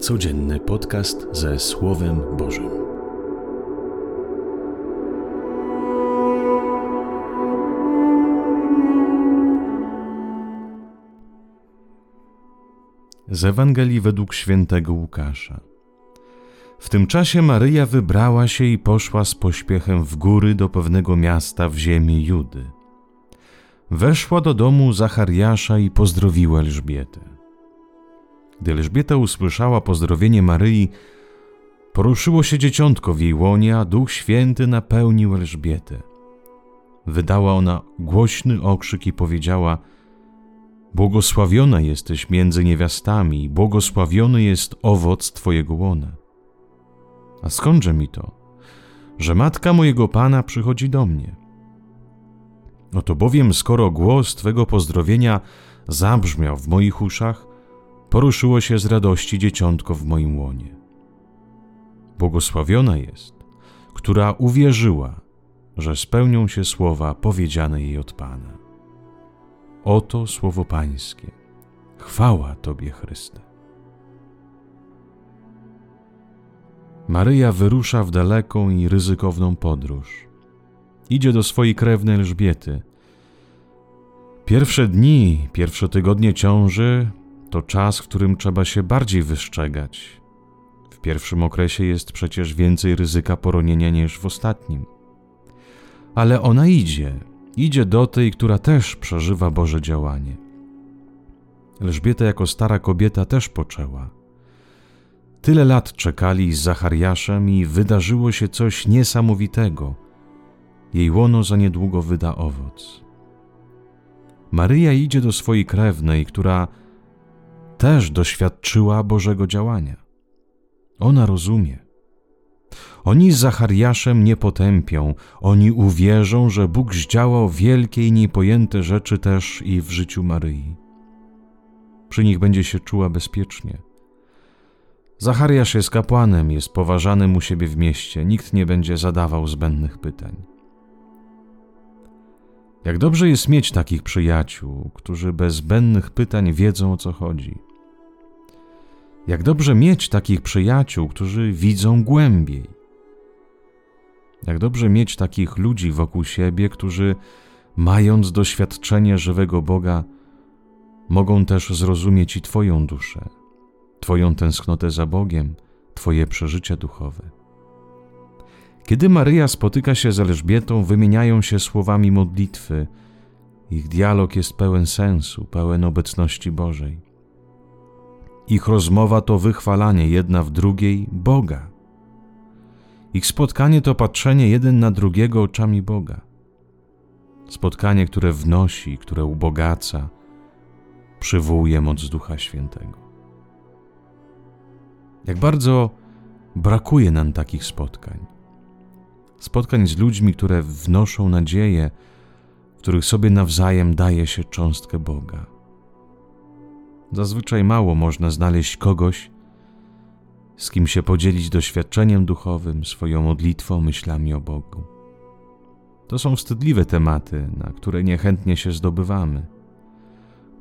Codzienny podcast ze Słowem Bożym. Z Ewangelii według świętego Łukasza. W tym czasie Maryja wybrała się i poszła z pośpiechem w góry do pewnego miasta w ziemi Judy. Weszła do domu Zachariasza i pozdrowiła Elżbietę. Gdy Elżbieta usłyszała pozdrowienie Maryi, poruszyło się dzieciątko w jej łonie, a Duch Święty napełnił Elżbietę. Wydała ona głośny okrzyk i powiedziała: Błogosławiona jesteś między niewiastami, błogosławiony jest owoc Twojego łona. A skądże mi to, że matka mojego pana przychodzi do mnie? Oto bowiem, skoro głos Twego pozdrowienia zabrzmiał w moich uszach, poruszyło się z radości dzieciątko w moim łonie. Błogosławiona jest, która uwierzyła, że spełnią się słowa powiedziane jej od Pana. Oto słowo Pańskie. Chwała Tobie, Chryste. Maryja wyrusza w daleką i ryzykowną podróż. Idzie do swojej krewnej Elżbiety. Pierwsze dni, pierwsze tygodnie ciąży to czas, w którym trzeba się bardziej wystrzegać. W pierwszym okresie jest przecież więcej ryzyka poronienia niż w ostatnim. Ale ona idzie, idzie do tej, która też przeżywa Boże działanie. Elżbieta jako stara kobieta też poczęła. Tyle lat czekali z Zachariaszem i wydarzyło się coś niesamowitego. Jej łono za niedługo wyda owoc. Maryja idzie do swojej krewnej, która też doświadczyła Bożego działania. Ona rozumie. Oni z Zachariaszem nie potępią, oni uwierzą, że Bóg zdziałał wielkie i niepojęte rzeczy też i w życiu Maryi. Przy nich będzie się czuła bezpiecznie. Zachariasz jest kapłanem, jest poważanym u siebie w mieście, nikt nie będzie zadawał zbędnych pytań. Jak dobrze jest mieć takich przyjaciół, którzy bez zbędnych pytań wiedzą o co chodzi. Jak dobrze mieć takich przyjaciół, którzy widzą głębiej. Jak dobrze mieć takich ludzi wokół siebie, którzy, mając doświadczenie żywego Boga, mogą też zrozumieć i Twoją duszę, Twoją tęsknotę za Bogiem, Twoje przeżycia duchowe. Kiedy Maryja spotyka się z Elżbietą, wymieniają się słowami modlitwy. Ich dialog jest pełen sensu, pełen obecności Bożej. Ich rozmowa to wychwalanie jedna w drugiej Boga. Ich spotkanie to patrzenie jeden na drugiego oczami Boga. Spotkanie, które wnosi, które ubogaca, przywołuje moc Ducha Świętego. Jak bardzo brakuje nam takich spotkań spotkań z ludźmi, które wnoszą nadzieję, w których sobie nawzajem daje się cząstkę Boga. Zazwyczaj mało można znaleźć kogoś, z kim się podzielić doświadczeniem duchowym, swoją modlitwą, myślami o Bogu. To są wstydliwe tematy, na które niechętnie się zdobywamy.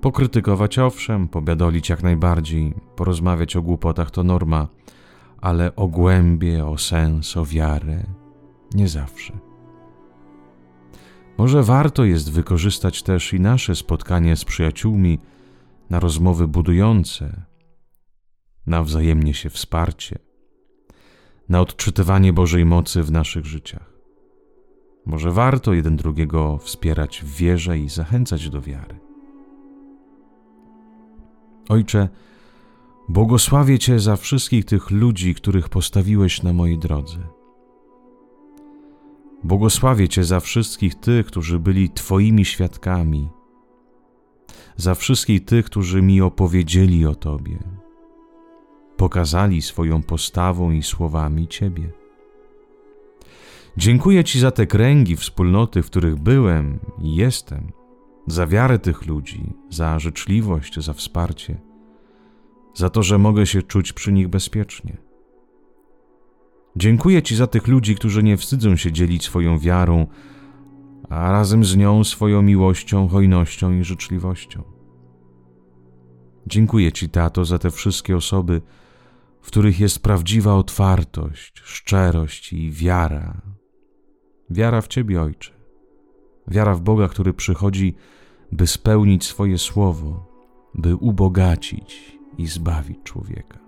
Pokrytykować owszem, pobiadolić jak najbardziej, porozmawiać o głupotach to norma, ale o głębie, o sens, o wiarę nie zawsze. Może warto jest wykorzystać też i nasze spotkanie z przyjaciółmi na rozmowy budujące, na wzajemnie się wsparcie, na odczytywanie Bożej mocy w naszych życiach. Może warto jeden drugiego wspierać w wierze i zachęcać do wiary. Ojcze, błogosławię Cię za wszystkich tych ludzi, których postawiłeś na mojej drodze. Błogosławię Cię za wszystkich tych, którzy byli Twoimi świadkami, za wszystkich tych, którzy mi opowiedzieli o Tobie, pokazali swoją postawą i słowami Ciebie. Dziękuję Ci za te kręgi, wspólnoty, w których byłem i jestem, za wiarę tych ludzi, za życzliwość, za wsparcie, za to, że mogę się czuć przy nich bezpiecznie. Dziękuję Ci za tych ludzi, którzy nie wstydzą się dzielić swoją wiarą, a razem z nią swoją miłością, hojnością i życzliwością. Dziękuję Ci, Tato, za te wszystkie osoby, w których jest prawdziwa otwartość, szczerość i wiara. Wiara w Ciebie, Ojcze. Wiara w Boga, który przychodzi, by spełnić swoje słowo, by ubogacić i zbawić człowieka.